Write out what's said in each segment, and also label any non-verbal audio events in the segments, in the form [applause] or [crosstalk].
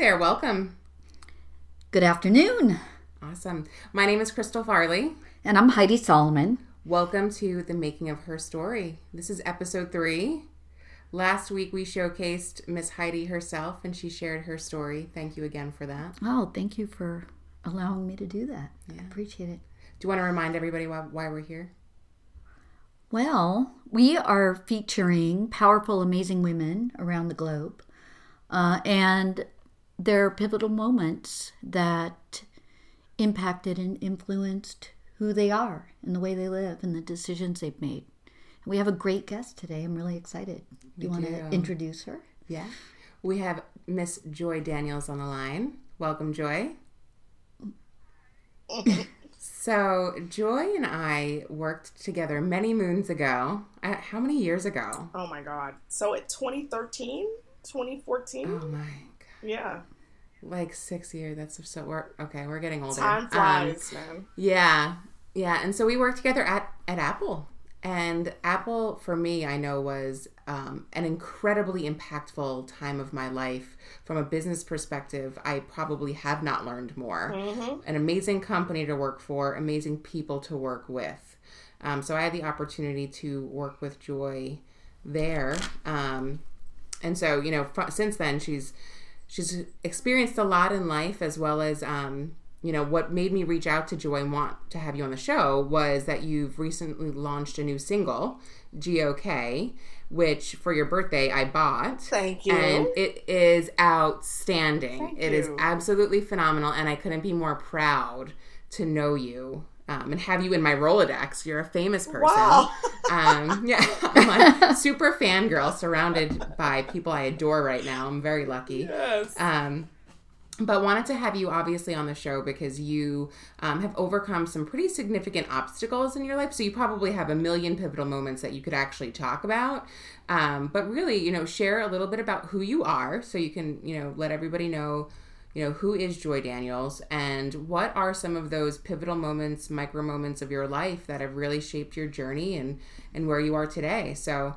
There, welcome. Good afternoon. Awesome. My name is Crystal Farley. And I'm Heidi Solomon. Welcome to the making of her story. This is episode three. Last week we showcased Miss Heidi herself and she shared her story. Thank you again for that. Oh, thank you for allowing me to do that. Yeah. I appreciate it. Do you want to remind everybody why, why we're here? Well, we are featuring powerful, amazing women around the globe. Uh, and their pivotal moments that impacted and influenced who they are and the way they live and the decisions they've made. We have a great guest today. I'm really excited. Do you want to introduce her? Yeah. We have Miss Joy Daniels on the line. Welcome, Joy. [laughs] so, Joy and I worked together many moons ago. Uh, how many years ago? Oh my God. So, at 2013, 2014? Oh my God. Yeah like six years. That's so we're okay. We're getting older. Time flies, um, man. Yeah, yeah. And so we worked together at at Apple, and Apple for me, I know was um, an incredibly impactful time of my life from a business perspective. I probably have not learned more. Mm-hmm. An amazing company to work for, amazing people to work with. Um, so I had the opportunity to work with Joy there. Um, and so, you know, since then, she's she's experienced a lot in life as well as um, you know what made me reach out to joy and want to have you on the show was that you've recently launched a new single gok which for your birthday i bought. Thank you. And it is outstanding. Thank It you. is absolutely phenomenal and i couldn't be more proud to know you um, and have you in my Rolodex. You're a famous person. Wow. [laughs] um, yeah, [laughs] I'm a super fangirl surrounded by people I adore right now. I'm very lucky. Yes. Um, but wanted to have you obviously on the show because you um, have overcome some pretty significant obstacles in your life. So you probably have a million pivotal moments that you could actually talk about. Um, but really, you know, share a little bit about who you are so you can, you know, let everybody know you know, who is Joy Daniels and what are some of those pivotal moments, micro moments of your life that have really shaped your journey and and where you are today. So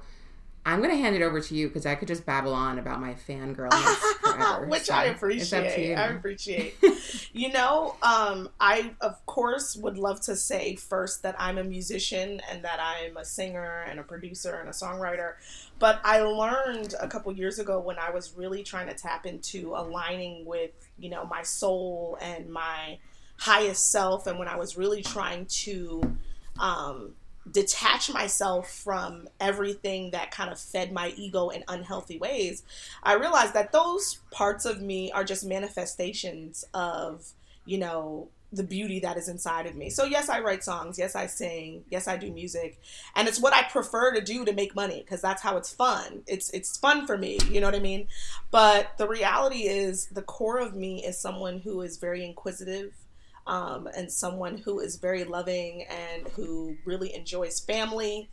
I'm going to hand it over to you because I could just babble on about my fangirlness [laughs] [laughs] forever. Which so I appreciate. I [laughs] appreciate. you know, um, I of course would love to say first that I'm a musician and that I'm a singer and a producer and a songwriter. But I learned a couple years ago when I was really trying to tap into aligning with, you know, my soul and my highest self, and when I was really trying to um, detach myself from everything that kind of fed my ego in unhealthy ways, I realized that those parts of me are just manifestations of, you know, the beauty that is inside of me. So yes, I write songs, yes I sing, yes I do music, and it's what I prefer to do to make money because that's how it's fun. It's it's fun for me, you know what I mean? But the reality is the core of me is someone who is very inquisitive um, and someone who is very loving and who really enjoys family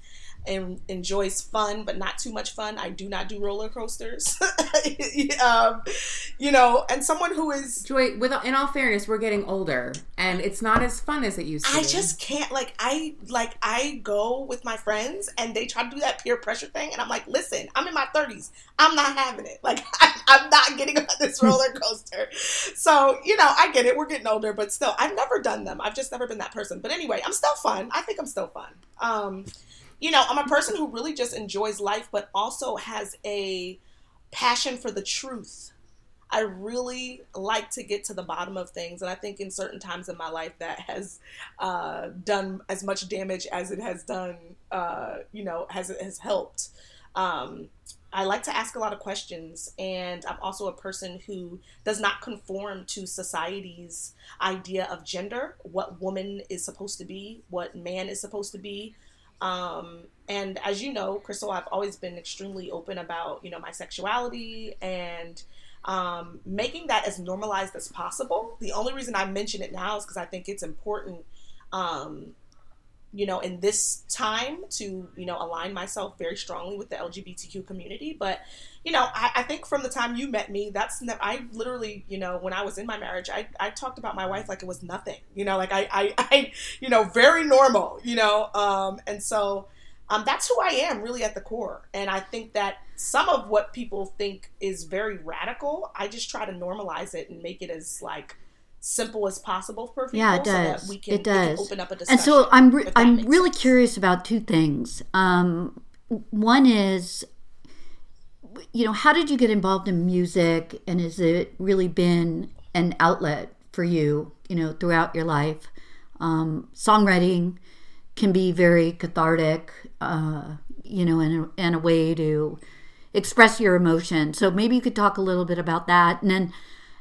and enjoys fun, but not too much fun. I do not do roller coasters. [laughs] um, you know, and someone who is Joy. With in all fairness, we're getting older, and it's not as fun as it used to. Be. I be. just can't. Like I like I go with my friends, and they try to do that peer pressure thing, and I'm like, listen, I'm in my 30s. I'm not having it. Like [laughs] I, I'm not getting on this [laughs] roller coaster. so you know, I get it. We're getting older, but still, I've never done them. I've just never been that person. But anyway, I'm still fun. I think I'm still fun. Um, you know, I'm a person who really just enjoys life, but also has a passion for the truth. I really like to get to the bottom of things, and I think in certain times in my life that has uh, done as much damage as it has done. Uh, you know, has has helped. Um, I like to ask a lot of questions, and I'm also a person who does not conform to society's idea of gender, what woman is supposed to be, what man is supposed to be. Um, and as you know, Crystal, I've always been extremely open about, you know, my sexuality and um, making that as normalized as possible. The only reason I mention it now is because I think it's important, um, you know, in this time to, you know, align myself very strongly with the LGBTQ community. But, you know, I, I think from the time you met me, that's, ne- I literally, you know, when I was in my marriage, I, I talked about my wife like it was nothing, you know, like I, I, [laughs] I you know, very normal, you know, um, and so, um, that's who I am really at the core. And I think that some of what people think is very radical, I just try to normalize it and make it as like simple as possible for people. Yeah, it so does. that we can, it does. open up a discussion. and so I'm re- I'm really sense. curious about two things. Um, one is, you know, how did you get involved in music, and has it really been an outlet for you? You know, throughout your life, um, songwriting can be very cathartic. Uh, you know, and and a way to express your emotion. So maybe you could talk a little bit about that, and then,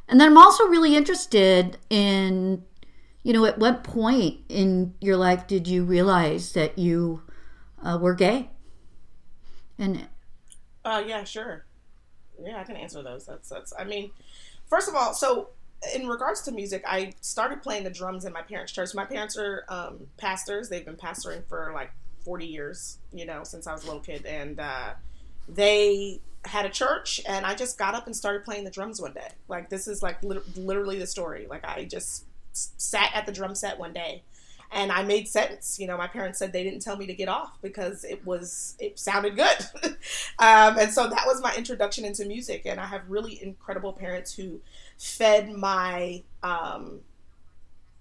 and then I'm also really interested in you know, at what point in your life did you realize that you uh, were gay? And Uh, yeah, sure. Yeah, I can answer those. That's that's. I mean, first of all, so in regards to music, I started playing the drums in my parents' church. My parents are um, pastors. They've been pastoring for like forty years. You know, since I was a little kid, and uh, they had a church, and I just got up and started playing the drums one day. Like this is like lit- literally the story. Like I just sat at the drum set one day and I made sense. You know, my parents said they didn't tell me to get off because it was it sounded good, [laughs] um, and so that was my introduction into music. And I have really incredible parents who fed my, um,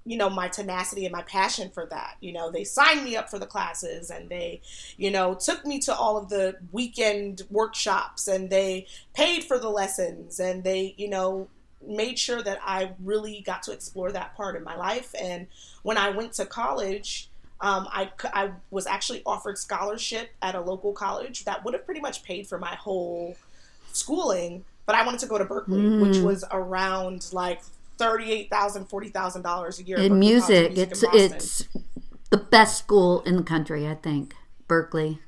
you know, my tenacity and my passion for that. You know, they signed me up for the classes, and they, you know, took me to all of the weekend workshops, and they paid for the lessons, and they, you know. Made sure that I really got to explore that part in my life, and when I went to college, um, I, I was actually offered scholarship at a local college that would have pretty much paid for my whole schooling, but I wanted to go to Berklee, which Mm. was around like $38,000, $40,000 a year. in Berklee College of music, Music it's in it's the best school in the country, I think. Berklee.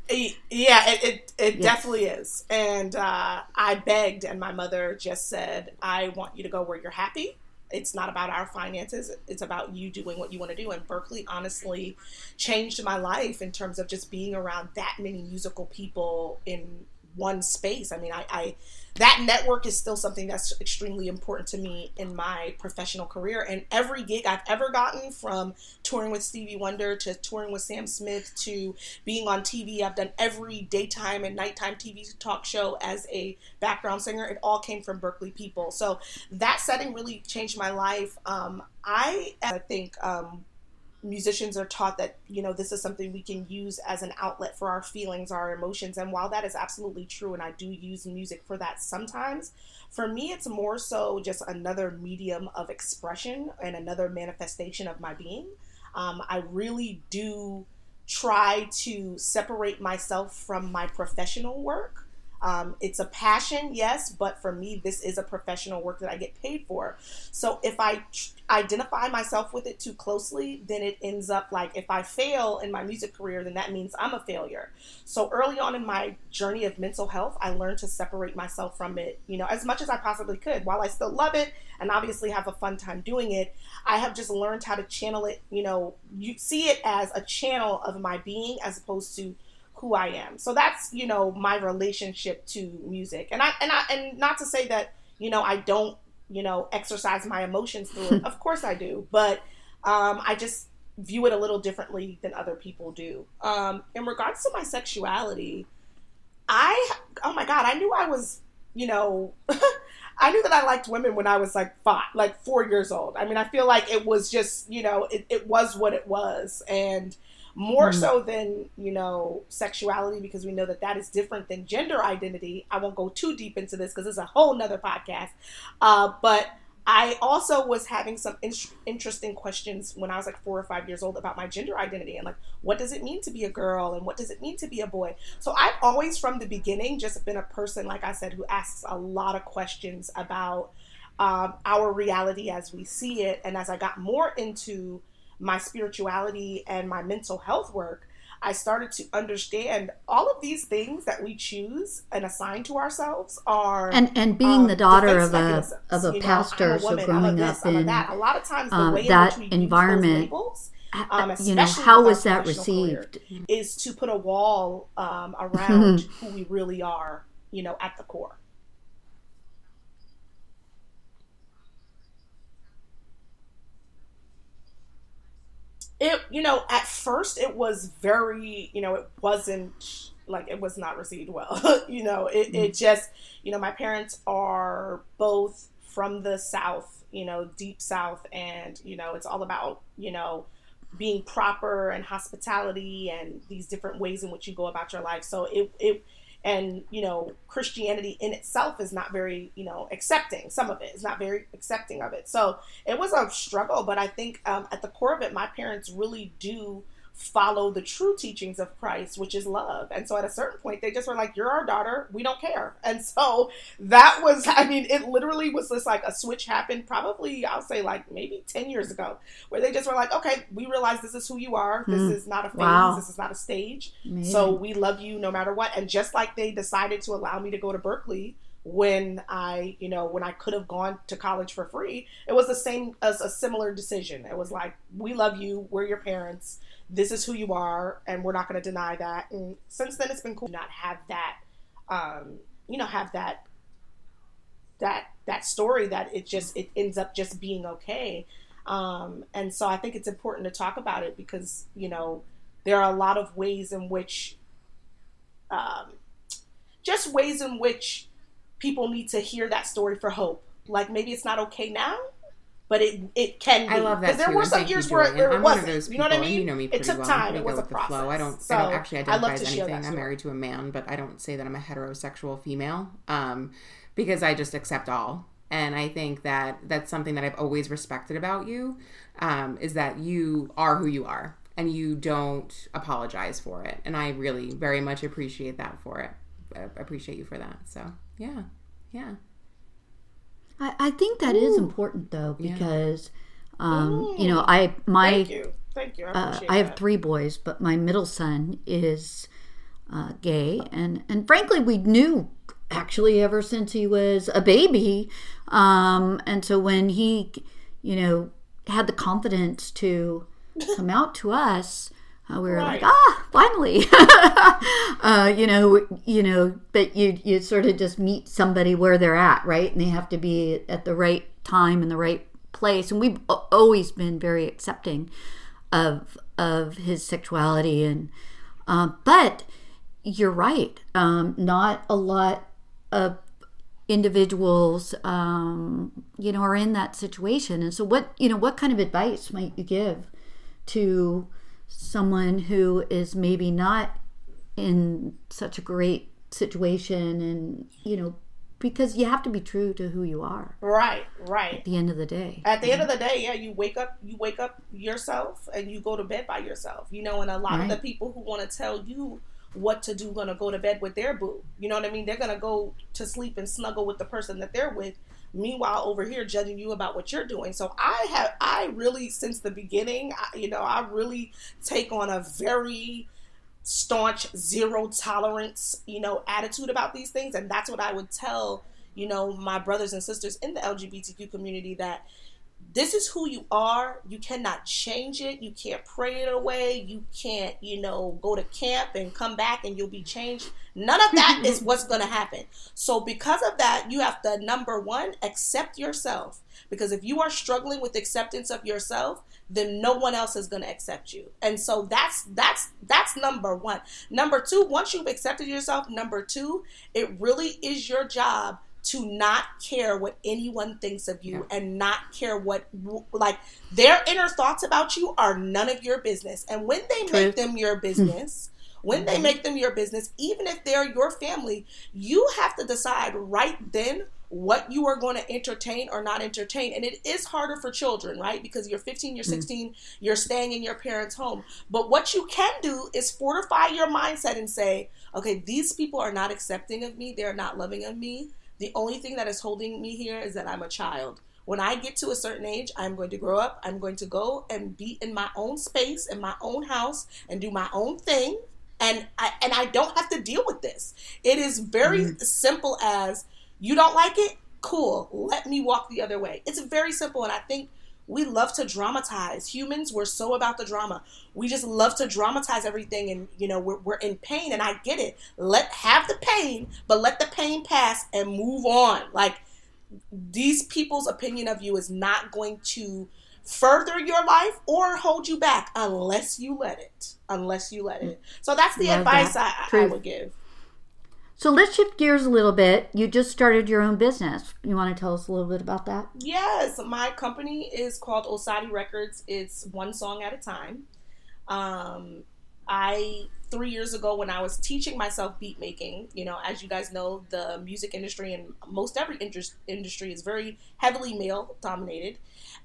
Yeah, it, it, it Yes. definitely is. And uh, I begged, and my mother just said, I want you to go where you're happy. It's not about our finances, it's about you doing what you want to do. And Berklee honestly changed my life in terms of just being around that many musical people in one space. I mean, I, I that network is still something that's extremely important to me in my professional career. And every gig I've ever gotten, from touring with Stevie Wonder to touring with Sam Smith to being on TV, I've done every daytime and nighttime TV talk show as a background singer. It all came from Berklee people. So that setting really changed my life. Um, I, I think um, musicians are taught that you know this is something we can use as an outlet for our feelings our emotions. And while that is absolutely true and i do use music for that sometimes for me it's more so just another medium of expression and another manifestation of my being. Um, i really do try to separate myself from my professional work um, it's a passion, yes, but for me, this is a professional work that I get paid for. So if I tr- identify myself with it too closely, then it ends up like if I fail in my music career, then that means I'm a failure. So early on in my journey of mental health, I learned to separate myself from it, you know, as much as I possibly could. While I still love it and obviously have a fun time doing it, I have just learned how to channel it, you know, you see it as a channel of my being as opposed to who I am. So that's you know my relationship to music, and I and I and not to say that you know I don't you know exercise my emotions through it. [laughs] of course I do, but um, I just view it a little differently than other people do. Um, in regards to my sexuality, I oh my god, I knew I was you know. [laughs] I knew that I liked women when I was like five, like four years old. I mean, I feel like it was just, you know, it, it was what it was. And more Mm. so than you know sexuality because we know that that is different than gender identity. I won't go too deep into this because it's a whole nother podcast. Uh, but i also was having some in- interesting questions when i was like four or five years old about my gender identity and like what does it mean to be a girl and what does it mean to be a boy? So i've always from the beginning just been a person like i said who asks a lot of questions about um, our reality as we see it. And as i got more into my spirituality and my mental health work, I started to understand all of these things that we choose and assign to ourselves are And and being um, the daughter of a of a You know, pastor, I'm a so woman, a growing this, up in that. a lot of times the uh, way that in environment, labels, um, you know, how was that received? is to put a wall um, [laughs] around who we really are, you know, at the core. It you know at first it was very you know it wasn't like it was not received well. [laughs] you know, it, it mm-hmm. just you know my parents are both from the south, you know, deep south, and you know it's all about you know being proper and hospitality and these different ways in which you go about your life. So it it and you know christianity in itself is not very you know accepting. Some of it is not very accepting of it. So it was a struggle but i think um, at the core of it my parents really do follow the true teachings of Christ, which is love. And so at a certain point, they just were like, You're our daughter. We don't care. And so that was, I mean, it literally was just like a switch happened probably, I'll say like maybe 10 years ago, where they just were like, Okay, we realize this is who you are. This mm. is not a phase. Wow. This is not a stage. Man. So we love you no matter what. And just like they decided to allow me to go to Berklee when I, you know, when I could have gone to college for free, it was the same as a similar decision. It was like, we love you, we're your parents, this is who you are, and we're not going to deny that. And since then, it's been cool not have that, um, you know, have that that that story that it just it ends up just being okay. Um, and so I think it's important to talk about it because you know there are a lot of ways in which, um, just ways in which people need to hear that story for hope. Like maybe it's not okay now, but it it can be. I love that. Because there were some years where, where it wasn't. You know what I mean? You know me pretty it took well. time. It was a process. Flow. I don't. So I don't actually identify as anything. I'm married to a man, but I don't say that I'm a heterosexual female. Um, because I just accept all. And I think that that's something that I've always respected about you, um, is that you are who you are and you don't apologize for it. And I really very much appreciate that for it. I appreciate you for that. So yeah, yeah. I, I think that Ooh. is important though because um, you know I my thank you. Thank you. I, uh, I have three boys but my middle son is uh, gay and and frankly we knew actually ever since he was a baby. Um, and so when he you know had the confidence to come out to us uh, we were right. like, ah, finally, [laughs] uh, you know, you know, but you you sort of just meet somebody where they're at, right? And they have to be at the right time and the right place. And we've always been very accepting of of his sexuality, and uh, but you're right. Um, not a lot of individuals, um, you know, are in that situation. And so, what you know, what kind of advice might you give to someone who is maybe not in such a great situation and you know because you have to be true to who you are. Right right. At the end of the day at the end of the day yeah you wake up you wake up yourself and you go to bed by yourself you know and a lot right. of the people who want to tell you what to do gonna go to bed with their boo. You know what i mean? They're gonna go to sleep and snuggle with the person that they're with meanwhile over here judging you about what you're doing. So i have i really since the beginning I, you know i really take on a very staunch zero tolerance you know attitude about these things. And that's what i would tell you know my brothers and sisters in the lgbtq community that this is who you are. You cannot change it. You can't pray it away. You can't, you know, go to camp and come back and you'll be changed. None of that is [laughs] what's going to happen. So, because of that, you have to, number one, accept yourself. Because if you are struggling with acceptance of yourself, then no one else is going to accept you. And so that's that's that's number 1. Number 2, once you've accepted yourself, number 2, it really is your job to not care what anyone thinks of you yeah. and not care what like their inner thoughts about you are none of your business and when they Truth. make them your business when they mm-hmm. make them your business even if they're your family you have to decide right then what you are going to entertain or not entertain and it is harder for children right because you're 15 you're mm. 16 mm. you're staying in your parents home but what you can do is fortify your mindset and say okay these people are not accepting of me they're not loving of me the only thing that is holding me here is that I'm a child. When I get to a certain age, I'm going to grow up. I'm going to go and be in my own space, in my own house, and do my own thing. And I, and I don't have to deal with this. It is very mm-hmm. simple as you don't like it, cool. Let me walk the other way. It's very simple, and I think we love to dramatize. Humans, we're so about the drama. We just love to dramatize everything, and you know we're, we're in pain, and I get it. Let have the pain, but let the pain pass and move on. Like these people's opinion of you is not going to further your life or hold you back unless you let it. Unless you let it. So that's the Love advice that. I, I would give. So let's shift gears a little bit. You just started your own business. You want to tell us a little bit about that? Yes, my company is called Osadi Records. It's one song at a time. Um, I three years ago when I was teaching myself beat making, you know, as you guys know, the music industry and most every interest, industry is very heavily male dominated.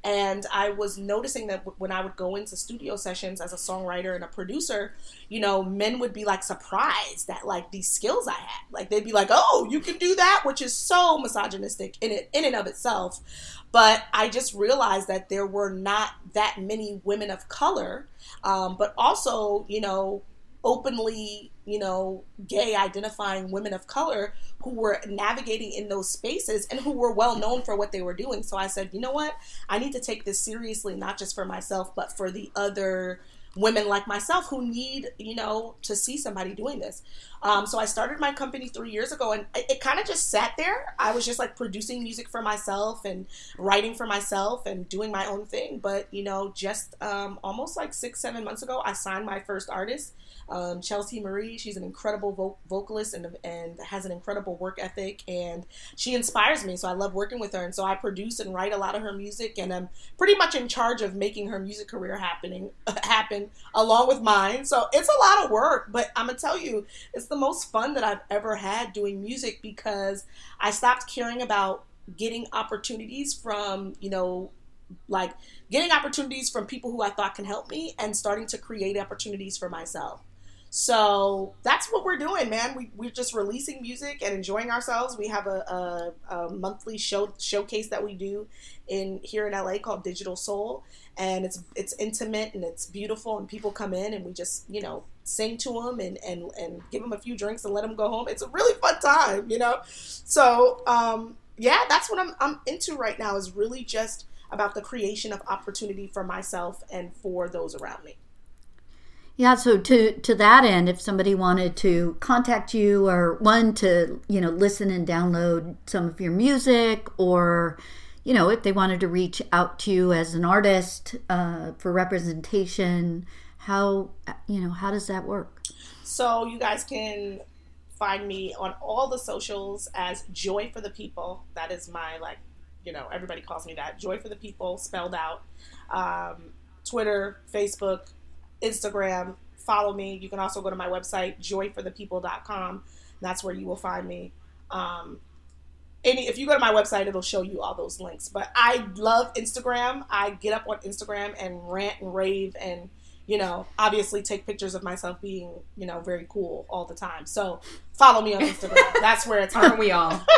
And I was noticing that when I would go into studio sessions as a songwriter and a producer, you know, men would be like surprised at like these skills I had. Like they'd be like, "Oh, you can do that," which is so misogynistic in it in and of itself. But I just realized that there were not that many women of color, um, but also, you know, openly, you know, gay identifying women of color who were navigating in those spaces and who were well known for what they were doing. So I said, you know what? I need to take this seriously, not just for myself, but for the other women like myself who need, you know, to see somebody doing this. Um, so I started my company three years ago, and it, it kind of just sat there. I was just like producing music for myself and writing for myself and doing my own thing. But you know, just um, almost like six, seven months ago, I signed my first artist, um, Chelsea Marie. She's an incredible vo- vocalist and and has an incredible work ethic, and she inspires me. So I love working with her, and so I produce and write a lot of her music, and I'm pretty much in charge of making her music career happening [laughs] happen along with mine. So it's a lot of work, but I'm gonna tell you, it's the most fun that I've ever had doing music because I stopped caring about getting opportunities from, you know, like getting opportunities from people who I thought can help me and starting to create opportunities for myself. So that's what we're doing, man. We, we're just releasing music and enjoying ourselves. We have a, a, a monthly show showcase that we do in here in LA called Digital Soul, and it's it's intimate and it's beautiful, and people come in and we just you know sing to them and and and give them a few drinks and let them go home. It's a really fun time, you know. So um, yeah, that's what I'm I'm into right now. Is really just about the creation of opportunity for myself and for those around me. Yeah, so to to that end, if somebody wanted to contact you or one to you know listen and download some of your music, or you know if they wanted to reach out to you as an artist uh, for representation, how you know how does that work? So you guys can find me on all the socials as Joy for the People. That is my like, you know, everybody calls me that. Joy for the People spelled out. Um, Twitter, Facebook, Instagram. Follow me. You can also go to my website, joyforthepeople.com. That's where you will find me. Um, any, if you go to my website, it'll show you all those links. But I love Instagram. I get up on Instagram and rant and rave and, you know, obviously take pictures of myself being, you know, very cool all the time. So follow me on Instagram. [laughs] That's where it's Aren't we all? [laughs]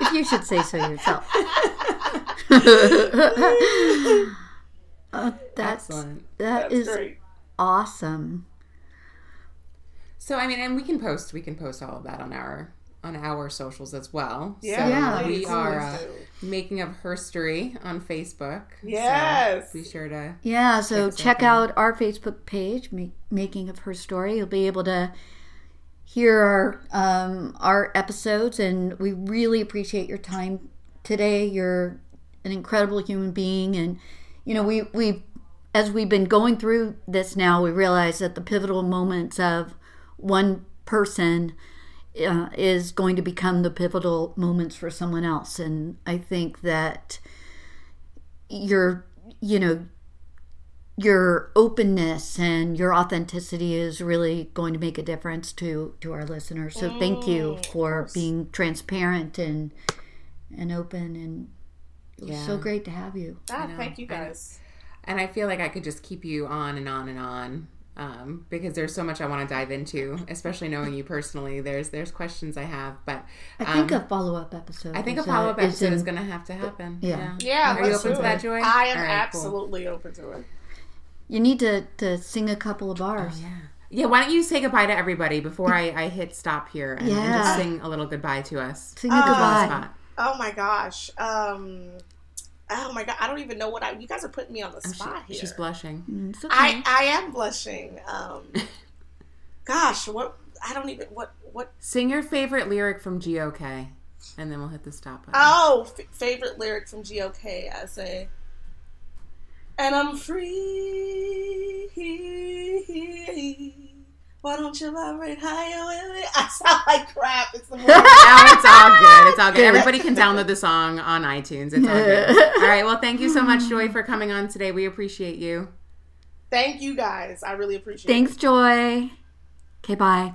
If you should say so yourself. [laughs] Uh, that's Excellent. that That's is great. awesome. So I mean, and we can post we can post all of that on our on our socials as well. Yeah, so Yeah. we are uh, making of herstory on Facebook. Yes. So be sure to Yeah, so Check out out our Facebook page, Ma- Making of Her Story. You'll be able to hear our um, our episodes, and we really appreciate your time today. You're an incredible human being, and you know we we as we've been going through this now, we realize that the pivotal moments of one person uh, is going to become the pivotal moments for someone else, and I think that your you know your openness and your authenticity is really going to make a difference to to our listeners. So thank you Mm, for being transparent and and open and it was so great to have you. Ah, know, thank you I guys. and I feel like I could just keep you on and on and on. Um, because there's so much I want to dive into, especially knowing you personally. There's there's questions I have, but I think um, a follow up episode. I think a is, uh, follow up is episode is going to have to happen. Yeah. Yeah, Are you let's open do to that, it. Joy? I am All right, cool. absolutely open to it. You need to, to sing a couple of bars. Yeah. Yeah, why don't you say goodbye to everybody before I, I hit stop here and, and just sing a little goodbye to us? Sing a Uh, on the goodbye. Spot. Oh my gosh. Um. Oh my god. I don't even know what I. You guys are putting me on the Oh, she- spot here. she's blushing. Mm, It's okay. I I am blushing. Um. [laughs] gosh. What? I don't even. What? What? Sing your favorite lyric from GOK, and then we'll hit the stop button. Oh, f- favorite lyric from GOK. I say. and I'm free. Why don't you vibrate higher with me? [laughs] I sound like crap. It's the [laughs] morning. No, it's all good. It's all good. [laughs] Everybody can download the song on iTunes. It's all good. All right. Well, thank you so much, Joy, for coming on today. We appreciate you. Thank you guys. I really appreciate it. Thanks, Joy. Okay, bye.